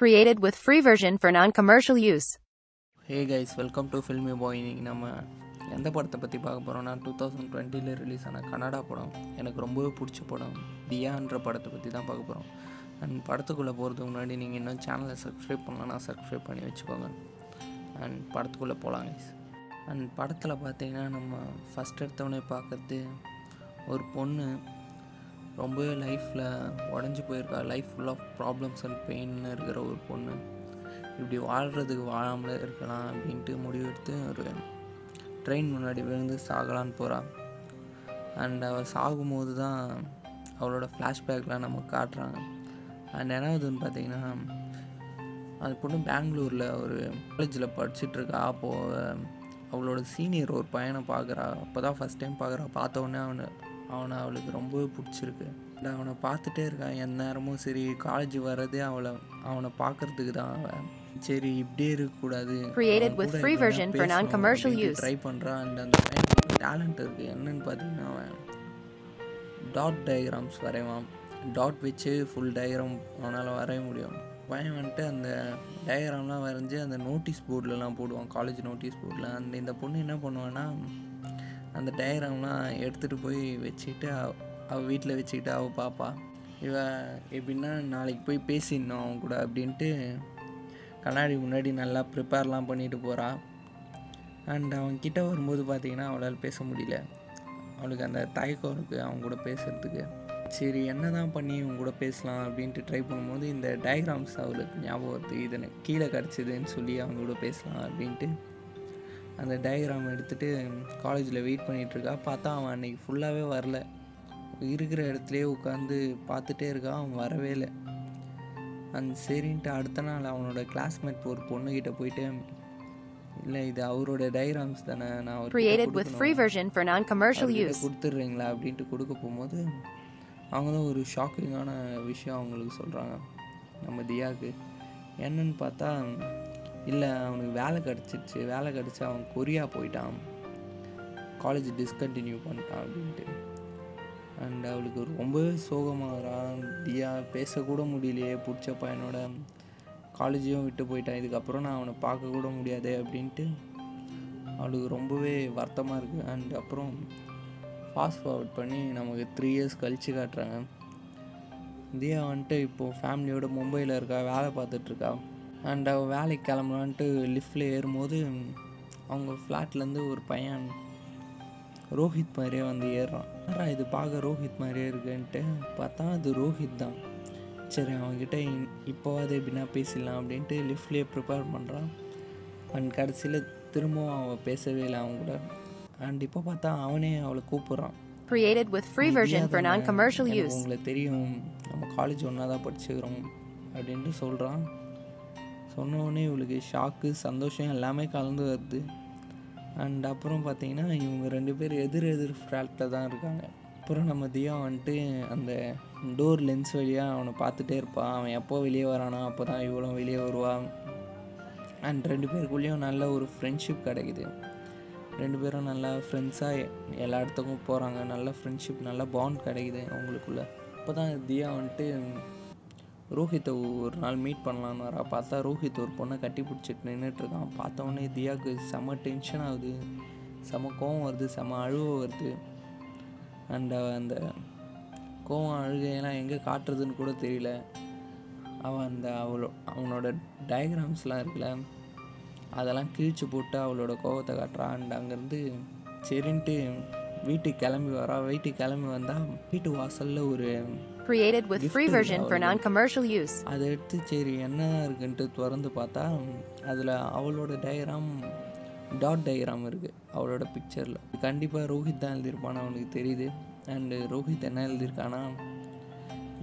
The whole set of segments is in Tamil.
Created with free version for non-commercial use. Hey guys welcome to filmy boy இன்னைக்கு நம்ம எந்த படத்தை பற்றி பார்க்க போகிறோம்னா டூ தௌசண்ட் டுவெண்ட்டியில் ரிலீஸ் ஆன கனடா படம். எனக்கு ரொம்பவே பிடிச்ச படம் தியான்ற படத்தை பற்றி தான் பார்க்க போகிறோம் அண்ட் படத்துக்குள்ளே போகிறதுக்கு முன்னாடி நீங்கள் இன்னும் சேனலை சப்ஸ்கிரைப் பண்ணலன்னா சப்ஸ்கிரைப் பண்ணி வச்சுக்கோங்க. அண்ட் படத்துக்குள்ளே போகலாம் கைஸ் அண்ட் படத்தில் பார்த்தீங்கன்னா நம்ம ஃபஸ்ட் எடுத்தவொடனே பார்க்கறது ஒரு பொண்ணு. ரொம்பவே லைஃப்பில் உடஞ்சி போயிருக்கா. Life full of problems and பெயின்னு இருக்கிற ஒரு பொண்ணு. இப்படி வாழ்கிறதுக்கு வாழாமலே இருக்கலாம் அப்படின்ட்டு முடிவெடுத்து ஒரு ட்ரெயின் முன்னாடி விழுந்து சாகலான்னு போகிறான் அண்ட் அவள் சாகும்போது தான் அவளோட ஃப்ளாஷ்பேக்லாம் நமக்கு காட்டுறாங்க. அண்ட் என்னாவதுன்னு பார்த்தீங்கன்னா அந்த பொண்ணு பெங்களூரில் ஒரு காலேஜில் படிச்சுட்ருக்கா அப்போது அவளோட சீனியர் ஒரு பையனை பார்க்குறா அப்போ தான் ஃபஸ்ட் டைம் பார்க்குறா பார்த்த உடனே அவனை அவனை அவளுக்கு ரொம்பவே பிடிச்சிருக்கு. அவனை பார்த்துட்டே இருக்கான். எந்த நேரமும் சரி காலேஜ் வர்றதே அவளை அவனை பார்க்கறதுக்கு தான் அவன். சரி இப்படியே இருக்கக்கூடாது. ட்ரை பண்ணுறான் அண்ட் அந்த டேலண்ட் இருக்குது என்னன்னு பார்த்தீங்கன்னா அவன் டாட் டயக்ராம்ஸ் வரைவான். டாட் வச்சு ஃபுல் டயக்ராம் அவனால் வரைய முடியும். பையன் வந்துட்டு அந்த டயக்ராம்லாம் வரைஞ்சி அந்த நோட்டீஸ் போர்ட்லலாம் போடுவான். காலேஜ் நோட்டீஸ் போர்டில் அந்த இந்த பொண்ணு என்ன பண்ணுவான்னா அந்த டயக்ராம்லாம் எடுத்துகிட்டு போய் வச்சுக்கிட்டு அவள் வீட்டில் வச்சுக்கிட்டு அவள் பாப்பா. இவ எப்படின்னா நாளைக்கு போய் பேசிடணும் அவன் கூட அப்படின்ட்டு கண்ணாடி முன்னாடி நல்லா ப்ரிப்பேர்லாம் பண்ணிட்டு போகிறாள் அண்ட் அவன் கிட்ட வரும்போது பார்த்தீங்கன்னா அவளால் பேச முடியல. அவளுக்கு அந்த தயக்கம் இருக்குது அவங்க கூட பேசுகிறதுக்கு சரி என்ன தான் பண்ணி இவங்க கூட பேசலாம் அப்படின்ட்டு ட்ரை பண்ணும்போது இந்த டயக்ராம்ஸ் அவளுக்கு ஞாபகம் வருது. இது கீழே கிடச்சிதுன்னு சொல்லி அவங்க கூட பேசலாம் அப்படின்ட்டு அந்த டயக்ராம் எடுத்துகிட்டு காலேஜில் வெயிட் பண்ணிகிட்ருக்கா பார்த்தா அவன் அன்னைக்கு ஃபுல்லாகவே வரல. இருக்கிற இடத்துலையே உட்காந்து பார்த்துட்டே இருக்கான் அவன் வரவே இல்லை. அந்த சரின்ட்டு அடுத்த நாள் அவனோட கிளாஸ்மேட் ஒரு பொண்ணுக்கிட்ட போயிட்டு இல்லை இது அவரோட டயக்ராம்ஸ் தானே. நான். கொடுத்துட்றீங்களா அப்படின்ட்டு கொடுக்க போகும்போது அவங்க தான் ஒரு ஷாக்கிங்கான விஷயம் அவங்களுக்கு சொல்கிறாங்க நம்ம தியாவுக்கு என்னன்னு பார்த்தா இல்லை அவனுக்கு வேலை கிடச்சிருச்சு வேலை கிடச்சி அவன் கொரியா போயிட்டான். காலேஜ் டிஸ்கண்டினியூ பண்ணிட்டான் அப்படின்ட்டு. அண்ட் அவளுக்கு ரொம்பவே சோகமாகறான் தியா பேசக்கூட முடியலையே. பிடிச்ச பையனோட காலேஜையும் விட்டு போயிட்டான். இதுக்கப்புறம் நான் அவனை பார்க்கக்கூட முடியாது அப்படின்ட்டு அவளுக்கு ரொம்பவே வருத்தமாக இருக்குது அண்ட் அப்புறம் ஃபாஸ்ட் ஃபார்வர்ட் பண்ணி நமக்கு த்ரீ இயர்ஸ் கழித்து காட்டுறாங்க. தியா வந்துட்டு இப்போது ஃபேமிலியோட மும்பையில் இருக்கா? வேலை பார்த்துட்ருக்கா அண்ட் அவள் வேலைக்கு கிளம்பலான்ட்டு லிஃப்டில் ஏறும்போது அவங்க ஃப்ளாட்லேருந்து ஒரு பையன் ரோஹித் மாதிரியே வந்து ஏறுறான். ஆனா இது பார்க்க ரோஹித் மாதிரியே இருக்குன்ட்டு பார்த்தா அது ரோஹித் தான். சரி அவன்கிட்ட இப்போவாது எப்படின்னா பேசிடலாம் அப்படின்ட்டு லிஃப்ட்லேயே ப்ரிப்பேர் பண்ணுறான் அண்ட் கடைசியில் திரும்பவும் அவன் பேசவே இல்லை அவன் கூட. அண்ட் இப்போ பார்த்தா அவனே அவளை கூப்பிட்றான். Created with free version for "நீ non-commercial use. உங்களை தெரியும் நம்ம காலேஜ் ஒன்றா தான் படிச்சுக்கிறோம் அப்படின்ட்டு சொல்கிறான் சொன்னோடனே இவளுக்கு ஷாக்கு சந்தோஷம் எல்லாமே கலந்து வருது. அண்ட் அப்புறம் பார்த்தீங்கன்னா இவங்க ரெண்டு பேர் எதிர் எதிர் ஃப்ளாட்டில் தான் இருக்காங்க. அப்புறம் நம்ம தியா வந்துட்டு அந்த டோர் லென்ஸ் வழியாக அவனை பார்த்துட்டே இருப்பான் அவன் எப்போ வெளியே வரானோ அப்போ தான் இவ்வளோ வெளியே வருவான் அண்ட் ரெண்டு பேருக்குள்ளேயும் நல்ல ஒரு ஃப்ரெண்ட்ஷிப் கிடைக்குது. ரெண்டு பேரும் நல்லா ஃப்ரெண்ட்ஸாக எல்லா இடத்துக்கும் போகிறாங்க நல்ல ஃப்ரெண்ட்ஷிப் நல்ல பாண்ட் கிடைக்குது அவங்களுக்குள்ள. அப்போ தான் தியா வந்துட்டு ரோஹித்தை ஒரு நாள் மீட் பண்ணலான்னு வரா. பார்த்தா ரோஹித் ஒரு பொண்ணை கட்டி பிடிச்சிட்டு நின்றுட்டுருக்கான் பார்த்தோன்னே தியாவுக்கு செம டென்ஷன் ஆகுது. செம கோவம் வருது. செம அழுவ வருது. அண்ட் அந்த கோவம் அழுகையெல்லாம் எங்கே காட்டுறதுன்னு கூட தெரியல. அவன் அந்த அவளோ அவனோட டயக்ராம்ஸ்லாம் இருக்குல்ல அதெல்லாம் கிழிச்சு போட்டு அவளோட கோவத்தை காட்டுறான் அண்ட் அங்கேருந்து சரின்ட்டு வீட்டுக்கு கிளம்பி வரா. வீட்டுக்கு கிளம்பி வந்தால் வீட்டு வாசலில் ஒரு Created with free version for non-commercial use. அதை எடுத்து சரி என்னதான் இருக்குன்ட்டு திறந்து பார்த்தா அதில் அவளோட டயக்ராம் டாட் டயக்ராம் இருக்குது அவளோட பிக்சரில் கண்டிப்பாக ரோஹித் தான் எழுதியிருப்பான்னு அவனுக்கு தெரியுது. அண்டு ரோஹித் என்ன எழுதியிருக்கானா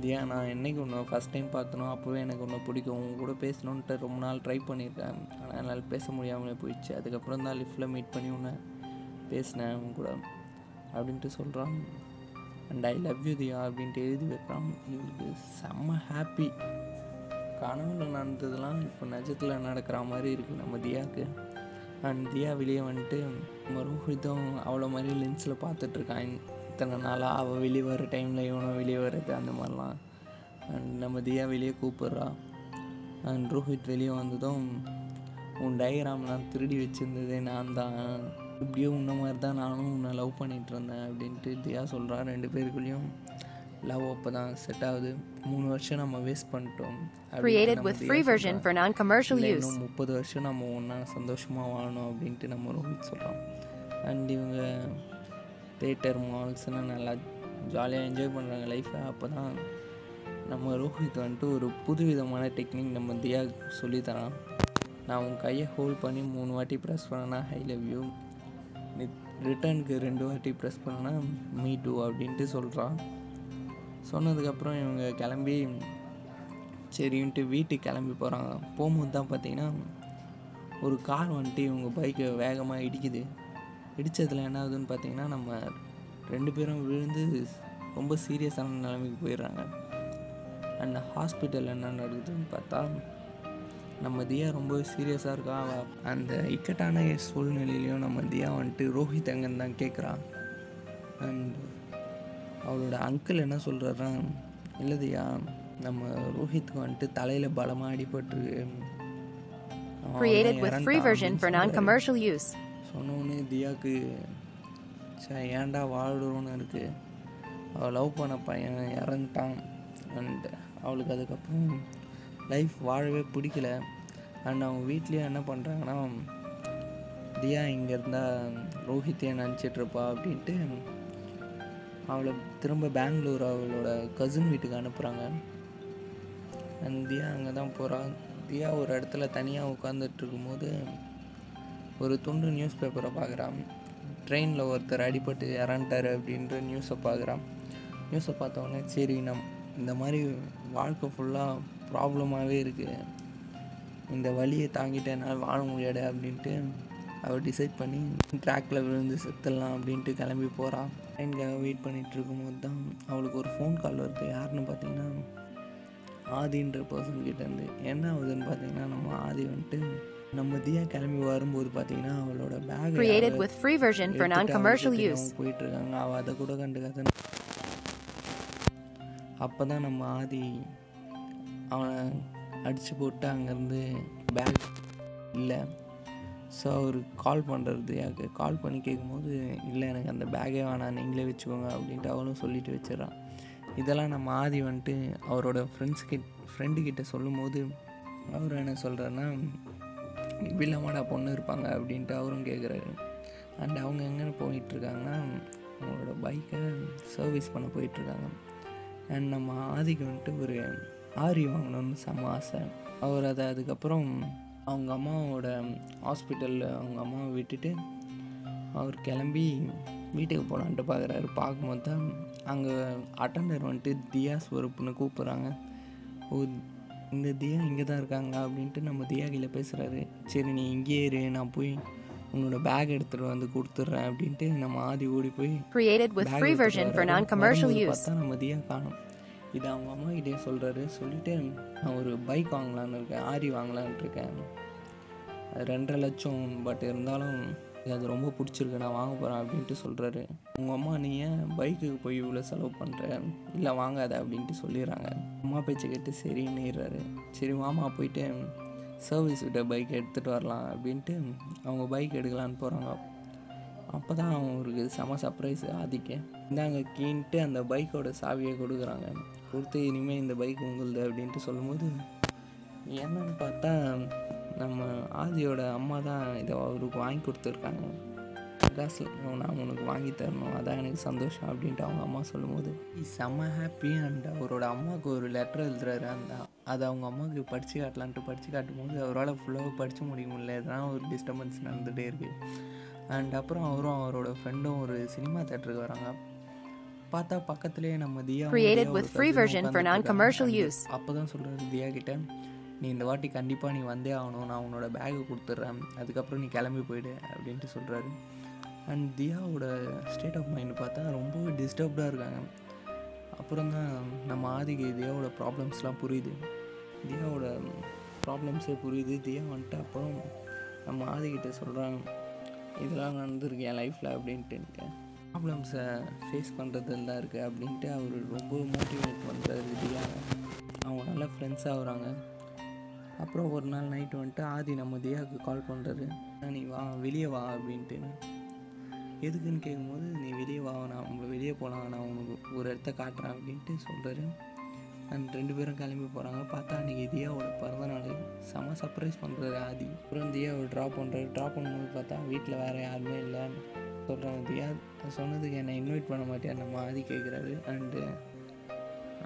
தியா நான் என்னைக்கு ஒன்று ஃபஸ்ட் டைம் பார்த்தனோ அப்போவே எனக்கு ஒன்று பிடிக்கும். உன் கூட பேசணுன்ட்டு ரொம்ப நாள் ட்ரை பண்ணியிருக்கேன். ஆனால் என்னால் பேச முடியாமலே போயிடுச்சு. அதுக்கப்புறம் தான் லிஃப்ட்டில் மீட் பண்ணி உன்னை பேசினேன் உன் கூட. அப்படின்ட்டு சொல்கிறான் and I love you Diya அப்படின்ட்டு எழுதி வைக்கிறான். இவளுக்கு செம்ம ஹாப்பி கனவுல நடந்ததெல்லாம் இப்போ நிஜத்தில் நடக்கிற மாதிரி இருக்குது நம்ம தியாவுக்கு அண்ட் தியா வெளியே வந்துட்டு ரோஹிதம் அவ்வளோ மாதிரி லென்ஸில் பார்த்துட்ருக்கான் இத்தனை நாளாக அவள் வெளியே வர டைமில் இவனும் வெளியே வர்றது அந்த மாதிரிலாம். அண்ட் நம்ம தியா வெளியே கூப்பிட்றா. அண்ட் ரோஹித் வெளியே வந்ததும் உன் டயக்ராம்லாம் திருடி வச்சுருந்ததே நான் தான் இப்படியே உன்ன மாதிரி தான் நானும் உன்னை லவ் பண்ணிகிட்டு இருந்தேன் அப்படின்ட்டு தியா சொல்கிறா ரெண்டு பேருக்குள்ளேயும் லவ் அப்போ தான் செட் ஆகுது. மூணு வருஷம் நம்ம வேஸ்ட் பண்ணிட்டோம் Created with free version for non-commercial use. முப்பது வருஷம் நம்ம ஒன்றா சந்தோஷமாக வாழணும் அப்படின்ட்டு நம்ம ரோஹித் சொல்கிறோம் அண்ட் இவங்க தேட்டர் மால்ஸ்னு நல்லா ஜாலியாக என்ஜாய் பண்ணுறாங்க லைஃப்பை அப்போ தான் நம்ம ரோஹித் வந்துட்டு ஒரு புதுவிதமான டெக்னிக் நம்ம தியா சொல்லித்தரான் நான் உன் கையை ஹோல்ட் பண்ணி மூணு வாட்டி ப்ரெஸ் பண்ணனா ஹை லவ் யூ ரிட்டர்னுக்கு ரெண்டு வாட்டி ப்ரெஸ் பண்ணனா மீ டூ அப்படின்ட்டு சொல்கிறான் சொன்னதுக்கப்புறம் இவங்க கிளம்பி சரின்ட்டு வீட்டுக்கு கிளம்பி போகிறாங்க போகும்போது தான் பார்த்தீங்கன்னா ஒரு கார் வந்துட்டு இவங்க பைக்கை வேகமாக இடிக்குது. இடித்ததில் என்ன ஆகுதுன்னு பார்த்தீங்கன்னா நம்ம ரெண்டு பேரும் விழுந்து ரொம்ப சீரியஸான நிலைமைக்கு போயிடுறாங்க. அண்ட் ஹாஸ்பிட்டல் என்ன நடக்குதுன்னு பார்த்தா நம்ம தியா ரொம்ப சீரியஸாக இருக்கா? அந்த இக்கட்டான சூழ்நிலையிலையும் நம்ம தியா வந்துட்டு ரோஹித் எங்கன்னு தான் கேட்குறா அண்ட் அவளோட அங்கிள் என்ன சொல்கிறாருன்னா இல்லை தியா நம்ம ரோஹித்துக்கு வந்துட்டு தலையில் பலமாக use. சொன்னோடனே தியாக்கு சே ஏன்டா வாழ்கிறோன்னு இருக்குது அவள் லவ் பண்ண பையன் இறந்துட்டான். அண்ட் அவளுக்கு அதுக்கப்புறம் லைஃப் வாழவே பிடிக்கல. அண்ட் அவங்க வீட்லேயும் என்ன பண்ணுறாங்கன்னா தியா இங்கே இருந்தால் ரோஹித்தே நினச்சிட்ருப்பா அப்படின்ட்டு அவளை திரும்ப பெங்களூர் அவளோட கசின் வீட்டுக்கு அனுப்புகிறாங்க அண்ட் தியா அங்கே தான் போகிறான் தியா ஒரு இடத்துல தனியாக உட்காந்துட்ருக்கும்போது ஒரு துண்டு நியூஸ் பேப்பரை பார்க்குறான் ட்ரெயினில் ஒருத்தர் அடிபட்டு இறந்துட்டார் அப்படின்ற நியூஸை பார்க்குறான் நியூஸை பார்த்தோன்னே சரி நம் இந்த மாதிரி வாழ்க்கை ஃபுல்லாக ப்ராப்ளமாகவே இருக்குது இந்த வலியை தாங்கிட்டு என்னால் வாழ முடியாது அப்படின்ட்டு அவள் டிசைட் பண்ணி ட்ராக்கில் விழுந்து செத்துடலாம் அப்படின்ட்டு கிளம்பி போகிறான் ட்ரெயினுக்காக வெயிட் பண்ணிகிட்டு இருக்கும்போது தான் அவளுக்கு ஒரு ஃபோன் கால் வருது. யாருன்னு பார்த்தீங்கன்னா ஆதின்ற பர்சன் கிட்டேருந்து என்ன ஆகுதுன்னு பார்த்தீங்கன்னா நம்ம ஆதி வந்துட்டு நம்ம தியா கிளம்பி வரும்போது பார்த்தீங்கன்னா அவளோட bag Created with free version for non-commercial use. போயிட்டு இருக்காங்க. அவள் அதை கூட கண்டுக்காத. அப்போ தான் நம்ம ஆதி அவனை அடித்து போட்டு அங்கேருந்து பேக் இல்லை. ஸோ அவர் கால் பண்ணுறது யாருக்கு கால் பண்ணி கேட்கும்போது இல்லை எனக்கு அந்த பேக்கே வேணாம் நீங்களே வச்சுக்கோங்க அப்படின்ட்டு அவளும் சொல்லிட்டு வச்சிடறான் இதெல்லாம் நம்ம ஆதி வந்துட்டு அவரோட ஃப்ரெண்ட்ஸ் கிட் ஃப்ரெண்டு கிட்ட சொல்லும்போது அவர் என்ன சொல்கிறாருன்னா வில்லமாடா பொண்ணு இருப்பாங்க அப்படின்ட்டு அவரும் கேட்குறாரு அண்ட் அவங்க எங்கே போயிட்டுருக்காங்கன்னா அவங்களோட பைக்கை சர்வீஸ் பண்ண போயிட்டுருக்காங்க அண்ட் நம்ம ஆதிக்கு வந்துட்டு ஒரு ஆரி வாங்கணும்னு செம்ம ஆசை. அவர் அதை அதுக்கப்புறம் அவங்க அம்மாவோட ஹாஸ்பிட்டலில் அவங்க அம்மாவை விட்டுட்டு அவர் கிளம்பி வீட்டுக்கு போகலான்ட்டு பார்க்குறாரு பார்க்கும்போது தான் அங்கே அட்டண்டர் வந்துட்டு தியா ஸ்வரூப்னு கூப்பிட்றாங்க. ஓ இந்த தியா இங்கே தான் இருக்காங்களா அப்படின்ட்டு நம்ம தியா கீழே பேசுகிறாரு சரி நீ இங்கேயே இரு நான் போய் உன்னோட பேக் எடுத்துகிட்டு வந்து கொடுத்துட்றேன் அப்படின்ட்டு நம்ம ஆதி ஓடி போய். பார்த்தா நம்ம தியா காணும். இது அவங்க அம்மா கிட்டே சொல்கிறாரு சொல்லிட்டு நான் ஒரு பைக் வாங்கலான்னு இருக்கேன். ஆரி வாங்கலான்னு இருக்கேன். அது ரெண்டரை லட்சம் பட் இருந்தாலும் அது ரொம்ப பிடிச்சிருக்கு. நான் வாங்க போகிறேன் அப்படின்ட்டு சொல்கிறாரு உங்கள் அம்மா நீ ஏன் பைக்குக்கு போய் இவ்வளோ செலவு பண்ணுற இல்லை வாங்காத அப்படின்ட்டு சொல்லிடுறாங்க. அம்மா பேச்சை கேட்டு சரின்னுறாரு சரி மாமா போயிட்டு சர்வீஸ் விட்ட பைக் எடுத்துகிட்டு வரலாம் அப்படின்ட்டு அவங்க பைக் எடுக்கலான்னு போகிறாங்க அப்போ தான் அவங்களுக்கு செம சர்ப்ரைஸ் ஆதிக்க. இந்தாங்க கீன்ட்டு அந்த பைக்கோட சாவியை கொடுக்குறாங்க. கொடுத்து இனிமேல் இந்த பைக் உங்களுது அப்படின்ட்டு சொல்லும்போது என்னன்னு பார்த்தா நம்ம ஆதியோட அம்மா தான் இதை அவருக்கு வாங்கி கொடுத்துருக்காங்க. காசில் நான் உனக்கு வாங்கி தரணும் அதான் எனக்கு சந்தோஷம் அப்படின்ட்டு அவங்க அம்மா சொல்லும்போது செம்ம ஹாப்பி அண்ட் அவரோட அம்மாவுக்கு ஒரு லெட்டர் எழுதுறாரு அந்த அதை அவங்க அம்மாவுக்கு படித்து காட்டலான்ட்டு படித்து காட்டும் போது அவரால் ஃபுல்லாக படித்து முடிய முடியல இதெல்லாம் ஒரு டிஸ்டர்பன்ஸ் நடந்துகிட்டே இருக்குது அண்ட் அப்புறம் அவரும் அவரோட ஃப்ரெண்டும் ஒரு சினிமா தேட்டருக்கு வராங்க. பார்த்தா பக்கத்துலேயே நம்ம தியா Created with free version for non-commercial use. அப்போ தான் சொல்கிறாரு தியா கிட்ட நீ இந்த வாட்டி கண்டிப்பாக நீ வந்தே ஆகணும் நான் உன்னோட பேக்கை கொடுத்துட்றேன். அதுக்கப்புறம் நீ கிளம்பி போயிடு அப்படின்ட்டு சொல்கிறாரு அண்ட் தியாவோட ஸ்டேட் ஆஃப் மைண்ட் பார்த்தா ரொம்ப டிஸ்டர்ப்டாக இருக்காங்க. அப்புறம் தான் நம்ம ஆதிக்கு தியாவோட ப்ராப்ளம்ஸ்லாம் புரியுது. தியாவோட ப்ராப்ளம்ஸே புரியுது. தியா வந்துட்டு அப்புறம் நம்ம ஆதிக்கிட்ட சொல்கிறாங்க இதெல்லாம் நடந்திருக்கு என் லைஃப்பில் அப்படின்ட்டு. ப்ராப்ளம்ஸை ஃபேஸ் பண்ணுறதுல தான் இருக்குது அப்படின்ட்டு அவர் ரொம்ப மோட்டிவேட் பண்ணுற தியாவை அவங்க நல்லா ஃப்ரெண்ட்ஸ் ஆகுறாங்க அப்புறம் ஒரு நாள் நைட்டு வந்துட்டு ஆதி நம்ம தியாவுக்கு கால் பண்ணுறாரு நீ வா வெளியே வா அப்படின்ட்டு. எதுக்குன்னு கேட்கும்போது நீ வெளியே வா நான் நம்ம வெளியே போகலாம் நான் உனக்கு ஒரு இடத்த காட்டுறேன் அப்படின்ட்டு சொல்கிறாரு அண்ட் ரெண்டு பேரும் கிளம்பி போகிறாங்க பார்த்தா அன்றைக்கி தியாவோட பிறந்த நாள் செம சர்ப்ரைஸ் பண்ணுறாரு ஆதி. அப்புறம் தியாவை ட்ராப் பண்ணுறாரு ட்ராப் பண்ணும்போது பார்த்தா வீட்டில் வேறு யாருமே இல்லை. சொல்கிறாங்க தியா சொன்னதுக்கு என்னை இன்வைட் பண்ண மாட்டேன் நம்ம ஆதி கேட்குறாரு அண்டு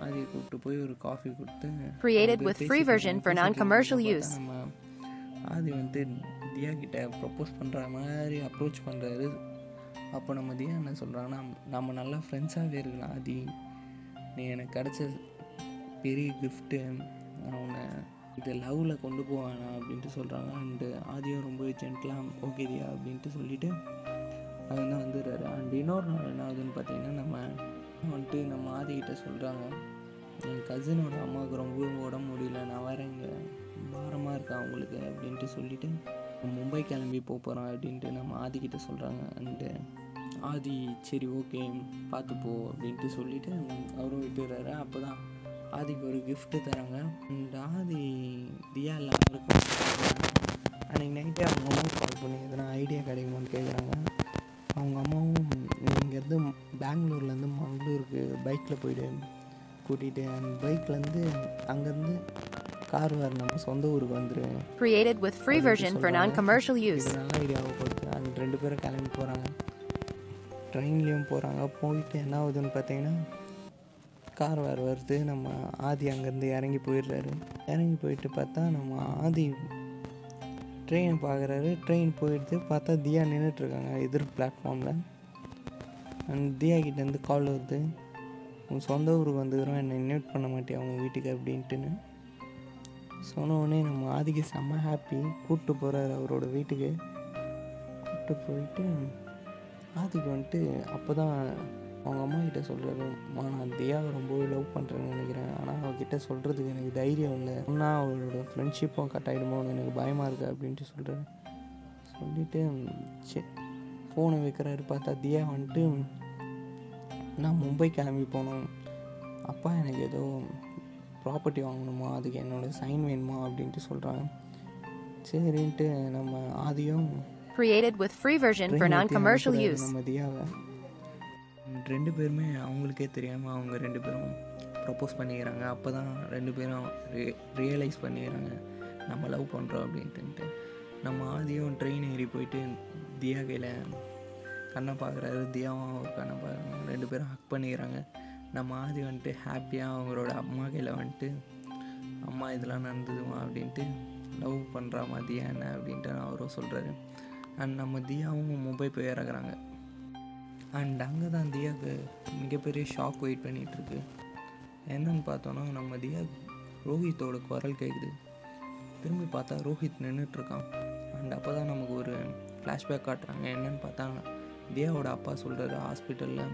ஆதியை கூப்பிட்டு போய் ஒரு காஃபி கொடுத்து Created with free version for பேசிட்டு non-commercial இருக்கும்போது use. நம்ம ஆதி வந்துட்டு தியா கிட்ட ப்ரொப்போஸ் பண்ணுற மாதிரி அப்ரோச் பண்ணுறாரு அப்போ நம்ம தியா என்ன சொல்கிறாங்கன்னா நம்ம நல்லா ஃப்ரெண்ட்ஸாகவே இருக்கலாம் ஆதி. நீ எனக்கு கிடச்ச பெரிய கிஃப்ட்டு உன்னை இது லவ்வில் கொண்டு போவானா அப்படின்ட்டு சொல்கிறாங்க அண்டு ஆதியும் ரொம்ப ஜென்டலாக ஓகே தியா அப்படின்ட்டு சொல்லிவிட்டு அது தான் வந்துடுறாரு? அண்ட் இன்னொரு நாள் என்ன ஆகுதுன்னு பார்த்தீங்கன்னா நம்ம வந்துட்டு நம்ம ஆதிக்கிட்ட சொல்கிறாங்க என் கசினோட அம்மாவுக்கு ரொம்ப உடம்பு முடியல நான் வரேன் இங்கே பாரமாக இருக்கா அவங்களுக்கு அப்படின்ட்டு சொல்லிவிட்டு மும்பை கிளம்பி போக போகிறோம் அப்படின்ட்டு நம்ம ஆதிக்கிட்ட சொல்கிறாங்க அண்டு ஆதி சரி ஓகே பார்த்துப்போ அப்படின்ட்டு சொல்லிவிட்டு அவரும் விட்டுறாரு அப்போ தான் ஆதிக்கு ஒரு கிஃப்ட்டு தராங்க. அண்ட் ஆதி தியா எல்லாருக்கும் அன்றைக்கி நைட்டே அவங்க அம்மாவுக்கு கால் பண்ணி எதனா ஐடியா கிடைக்குமான்னு கேட்குறாங்க பைக்கில் போயிட்டு கூட்டிகிட்டு அந்த பைக்லேருந்து அங்கேருந்து கார் வேறு நம்ம சொந்த ஊருக்கு வந்துரு. Created with free version for non-commercial use. இது நல்ல ஐடியாவை கொடுத்து அந்த ரெண்டு பேரும் கிளம்பி போகிறாங்க ட்ரெயின்லேயும் போகிறாங்க போயிட்டு என்ன ஆகுதுன்னு பார்த்தீங்கன்னா கார் வேறு வருது. நம்ம ஆதி அங்கேருந்து இறங்கி போயிடுறாரு. இறங்கி போயிட்டு பார்த்தா நம்ம ஆதி ட்ரெயின் பார்க்குறாரு. ட்ரெயின் போயிடுது. பார்த்தா தியா நின்றுட்டுருக்காங்க எதிர் பிளாட்ஃபார்மில் அண்ட் தியா கிட்டேருந்து கால் வருது. உன் சொந்த ஊருக்கு வந்துக்கிறோம் என்னை இன்வைட் பண்ண மாட்டியா அவங்க வீட்டுக்கு அப்படின்ட்டுன்னு? சொன்னோடனே நம்ம ஆதிக்கு செம்ம ஹாப்பி கூப்பிட்டு போகிறாரு அவரோட வீட்டுக்கு. கூப்பிட்டு போயிட்டு ஆதிக்கு வந்துட்டு அப்போ தான் அவங்க அம்மா கிட்ட சொல்கிறாரு அம்மா நான் தியாவை ரொம்பவே லவ் பண்ணுறேன்னு நினைக்கிறேன். ஆனால் அவகிட்ட சொல்கிறதுக்கு எனக்கு தைரியம் இல்லை. ஒன்றா அவளோட ஃப்ரெண்ட்ஷிப்பும் கட் ஆகிடுமோன்னு எனக்கு பயமாக இருக்குது அப்படின்ட்டு சொல்கிறாரு சொல்லிவிட்டு சே ஃபோனை வைக்கிறாரு. பார்த்தா தியா வந்துட்டு நான் மும்பை கிளம்பி போகணும். அப்பா எனக்கு ஏதோ ப்ராப்பர்ட்டி வாங்கணுமா? அதுக்கு என்னோடய சைன் வேணுமா? அப்படின்ட்டு சொல்கிறாங்க சரின்ட்டு நம்ம ஆதியும் Created with free version for non-commercial use. நம்ம தியாவை. ரெண்டு பேருமே அவங்களுக்கே தெரியாமல் அவங்க ரெண்டு பேரும் ப்ரப்போஸ் பண்ணிக்கிறாங்க. அப்போ தான் ரெண்டு பேரும் ரியலைஸ் பண்ணிக்கிறாங்க. நம்ம லவ் பண்ணுறோம் அப்படின்ட்டு நம்ம ஆதியும் ட்ரெயின் ஏறி போயிட்டு தியா கையில் கண்ணை பார்க்குறாரு தியாவும் அவர் கண்ணை பார்க்குறாங்க ரெண்டு பேரும் ஹக் பண்ணிக்கிறாங்க. நம்ம ஆதி வந்துட்டு ஹாப்பியாக அவங்களோட அம்மா கையில் வந்துட்டு அம்மா இதெல்லாம் நடந்ததுமா? அப்படின்ட்டு லவ் பண்ணுறா தியா என்ன? அப்படின்ட்டு அவரும் சொல்கிறாரு அண்ட் நம்ம தியாவும் மும்பை போய் இறக்குறாங்க. அண்ட் அங்கே தான் தியாவுக்கு மிகப்பெரிய ஷாக் வெயிட் பண்ணிகிட்ருக்கு. என்னன்னு பார்த்தோன்னா நம்ம தியா ரோஹித்தோட குரல் கேட்குது திரும்பி பார்த்தா ரோஹித் நின்றுட்டுருக்கான் அண்ட் அப்போ தான் நமக்கு ஒரு ஃப்ளாஷ்பேக் காட்டுறாங்க. என்னன்னு பார்த்தா தியாவோட அப்பா சொல்கிறாரு ஹாஸ்பிட்டலில்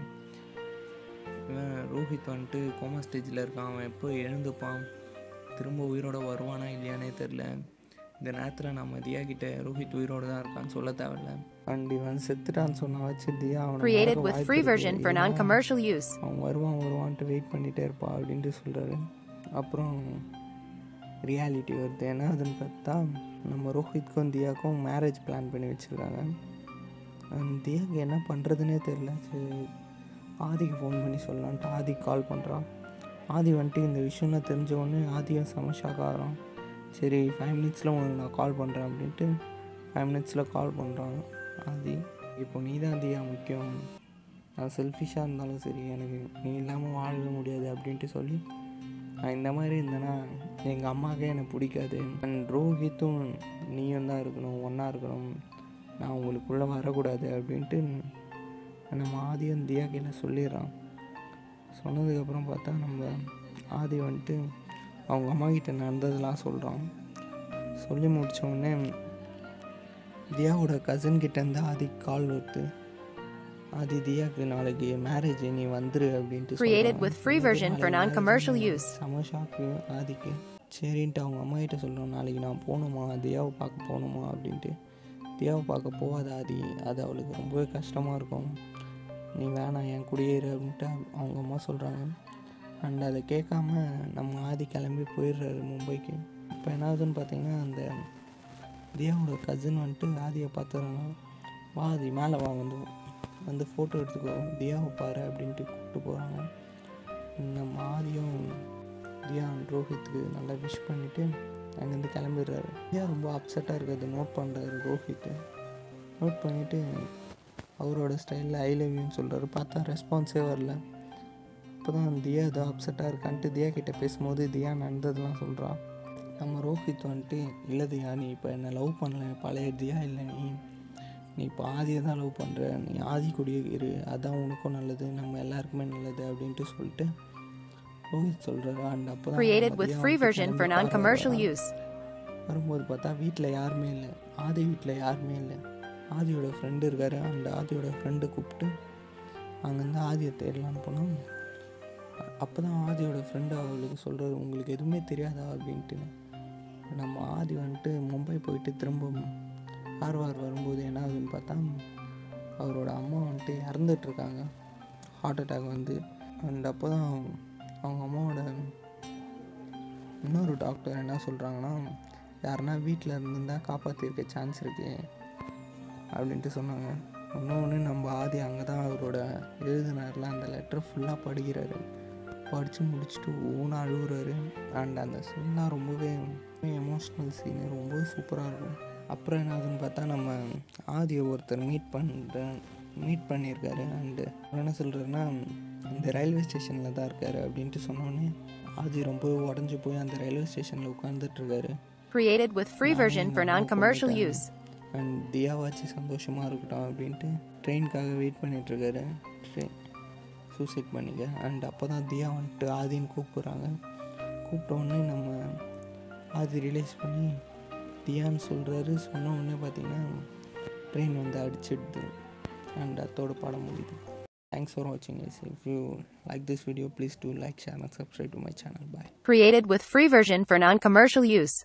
இவன் ரோஹித் வந்துட்டு கோமா ஸ்டேஜில் இருக்கான். அவன் எப்போ எழுந்துப்பான்? திரும்ப உயிரோட வருவானா இல்லையானே தெரில இந்த நேரத்தில் நம்ம தியா கிட்ட ரோஹித் உயிரோட தான் இருக்கான்னு சொல்ல தேவையில்ல. அண்ட் இவன் செத்துட்டான்னு சொன்னா வச்சு தியா அவனை Created மறக்க with வாய்ப்பு free இருக்கு. version for இல்லைன்னா non-commercial use. அவன் வருவான் வருவான்ட்டு வெயிட் பண்ணிகிட்டே இருப்பா அப்படின்ட்டு சொல்கிறாரு அப்புறம் ரியாலிட்டி வருது. என்ன அதுன்னு பார்த்தா நம்ம ரோஹித்க்கும் தியாக்கும் மேரேஜ் பிளான் பண்ணி வச்சுருக்காங்க. தியாக்கு என்ன பண்ணுறதுனே தெரில சரி ஆதிக்கு ஃபோன் பண்ணி சொல்லலான்ட்டு ஆதிக்கு கால் பண்ணுறான் ஆதி வந்துட்டு இந்த விஷயம்லாம் தெரிஞ்ச உடனே ஆதியும் செம ஷாக் ஆகிறான் சரி ஃபைவ் மினிட்ஸில் உனக்கு நான் கால் பண்ணுறேன் அப்படின்ட்டு ஃபைவ் மினிட்ஸில் கால் பண்ணுறான் ஆதி. இப்போ நீ தான் தியா முக்கியம். நான் செல்ஃபிஷாக இருந்தாலும் சரி எனக்கு நீ இல்லாமல் வாழவே முடியாது அப்படின்ட்டு சொல்லி நான் இந்த மாதிரி இருந்தேன்னா எங்கள் அம்மாவுக்கே எனக்கு பிடிக்காது. அண்ட் ரோஹித்தும் நீயும் தான் இருக்கணும் ஒன்றா இருக்கணும். நான் உங்களுக்குள்ளே வரக்கூடாது அப்படின்ட்டு நம்ம ஆதியும் தியா கையில் சொல்லிடுறான். சொன்னதுக்கப்புறம் பார்த்தா நம்ம ஆதி வந்துட்டு அவங்க அம்மா கிட்ட நடந்ததெல்லாம் சொல்கிறான் சொல்லி முடிச்ச உடனே தியாவோட கசின் கிட்டேருந்து ஆதிக்கு கால் வருது ஆதி தியாக்கு நாளைக்கு மேரேஜ் நீ வந்துரு அப்படின்ட்டு Created with free version for நாளைக்கு non-commercial marriage use. செம ஷாக்கு ஆதிக்கு. சரின்ட்டு அவங்க அம்மா கிட்ட சொல்கிறோம் நாளைக்கு நான் போகணுமா? தியாவை பார்க்க போகணுமா? அப்படின்ட்டு. தியாவை பார்க்க போகாத ஆதி. அது அவளுக்கு ரொம்பவே கஷ்டமாக இருக்கும். நீ வேணாம் என் குடியேறு அப்படின்ட்டு அவங்க அம்மா சொல்கிறாங்க அண்ட் அதை கேட்காம நம்ம ஆதி கிளம்பி போயிடுறாரு மும்பைக்கு. இப்போ என்ன ஆகுதுன்னு பார்த்தீங்கன்னா அந்த தியாவோட கசின் வந்துட்டு ஆதியை பார்த்துறாங்க. வா ஆதி மேலே வா வந்து. வந்து ஃபோட்டோ எடுத்துக்கோ. தியாவை பாரு அப்படின்ட்டு கூப்பிட்டு போகிறாங்க நம்ம ஆதியும் தியா ரோஹித்துக்கு நல்லா விஷ் பண்ணிவிட்டு அங்கேருந்து கிளம்பிடுறாரு. ஏன் ரொம்ப அப்செட்டாக இருக்கிறது நோட் பண்ணுறாரு ரோஹித்து. நோட் பண்ணிவிட்டு அவரோட ஸ்டைலில் ஐ லவ் யூன்னு சொல்கிறாரு பார்த்தா ரெஸ்பான்ஸே வரல. இப்போ தான் தியா ஏதோ அப்செட்டாக இருக்கான்ட்டு தியா கிட்டே பேசும்போது தியா நடந்ததெல்லாம் சொல்கிறான் நம்ம ரோஹித் வந்துட்டு இல்லை தியா நீ இப்போ என்னை லவ் பண்ணல? பழைய தியா இல்லை நீ? நீ இப்போ ஆதியை தான் லவ் பண்ணுற நீ ஆதி கூடயே இரு அதான் உனக்கும் நல்லது. நம்ம எல்லாருக்குமே நல்லது அப்படின்ட்டு சொல்லிட்டு Created with free version for non-commercial use. வரும்போது பார்த்தா வீட்டில் யாருமே இல்லை. ஆதி வீட்டில் யாருமே இல்லை. ஆதியோட ஃப்ரெண்டு இருக்காரு. அந்த ஆதியோட ஃப்ரெண்டை கூப்பிட்டு அங்கேருந்து ஆதியை தேடலான்னு போனோம். அப்போ தான் ஆதியோட ஃப்ரெண்டு அவளுக்கு சொல்கிறாரு உங்களுக்கு எதுவுமே தெரியாதா? அப்படின்ட்டு. நம்ம ஆதி வந்துட்டு மும்பை போயிட்டு திரும்ப ஆர்வார் வரும்போது என்ன ஆகுதுன்னு பார்த்தா அவரோட அம்மா வந்துட்டு இறந்துட்டுருக்காங்க ஹார்ட் அட்டாக் வந்து. அண்ட் அப்போ தான் அவங்க அம்மாவோட இன்னொரு டாக்டர் என்ன சொல்கிறாங்கன்னா யாருன்னா வீட்டில் இருந்திருந்தால் காப்பாற்றிருக்க சான்ஸ் இருக்குது அப்படின்ட்டு சொன்னாங்க. இன்னொன்று நம்ம ஆதி அங்கே தான் அவரோட எழுதினார்ல அந்த லெட்டர் ஃபுல்லாக படிக்கிறாரு. படித்து முடிச்சுட்டு ஓனாக அழுகுறாரு. அண்ட் அந்த சீன்லாம் ரொம்பவே எமோஷ்னல் சீனு ரொம்பவே சூப்பராக இருக்கும். அப்புறம் என்ன ஆகுதுன்னு பார்த்தா நம்ம ஆதியை ஒருத்தர் மீட் பண்ணுற மீட் பண்ணியிருக்காரு அண்டு என்ன சொல்கிறாருன்னா இந்த ரயில்வே ஸ்டேஷனில் தான் இருக்காரு அப்படின்ட்டு சொன்னோன்னே ஆதி ரொம்ப உடஞ்சி போய் அந்த ரயில்வே ஸ்டேஷனில் உட்காந்துட்ருக்காரு Created with free version for non-commercial use. And தியாவாச்சு சந்தோஷமாக இருக்கட்டும் அப்படின்ட்டு ட்ரெயினுக்காக வெயிட் பண்ணிகிட்ருக்காரு ட்ரெயின் சூசைட் பண்ணிக்க. அண்ட் அப்போ தான் தியா வந்துட்டு ஆதின்னு கூப்பிட்றாங்க. கூப்பிட்ட நம்ம ஆதி ரிலைஸ் பண்ணி தியான்னு சொல்கிறாரு சொன்ன உடனே பார்த்தீங்கன்னா ட்ரெயின் வந்து அடிச்சிடுது. அண்ட் அதோட படம் முடியுது தேங்க்ஸ் ஃபார் வாட்சிங் is if you like this video please do like share and subscribe to my channel bye Created with free version for non-commercial use.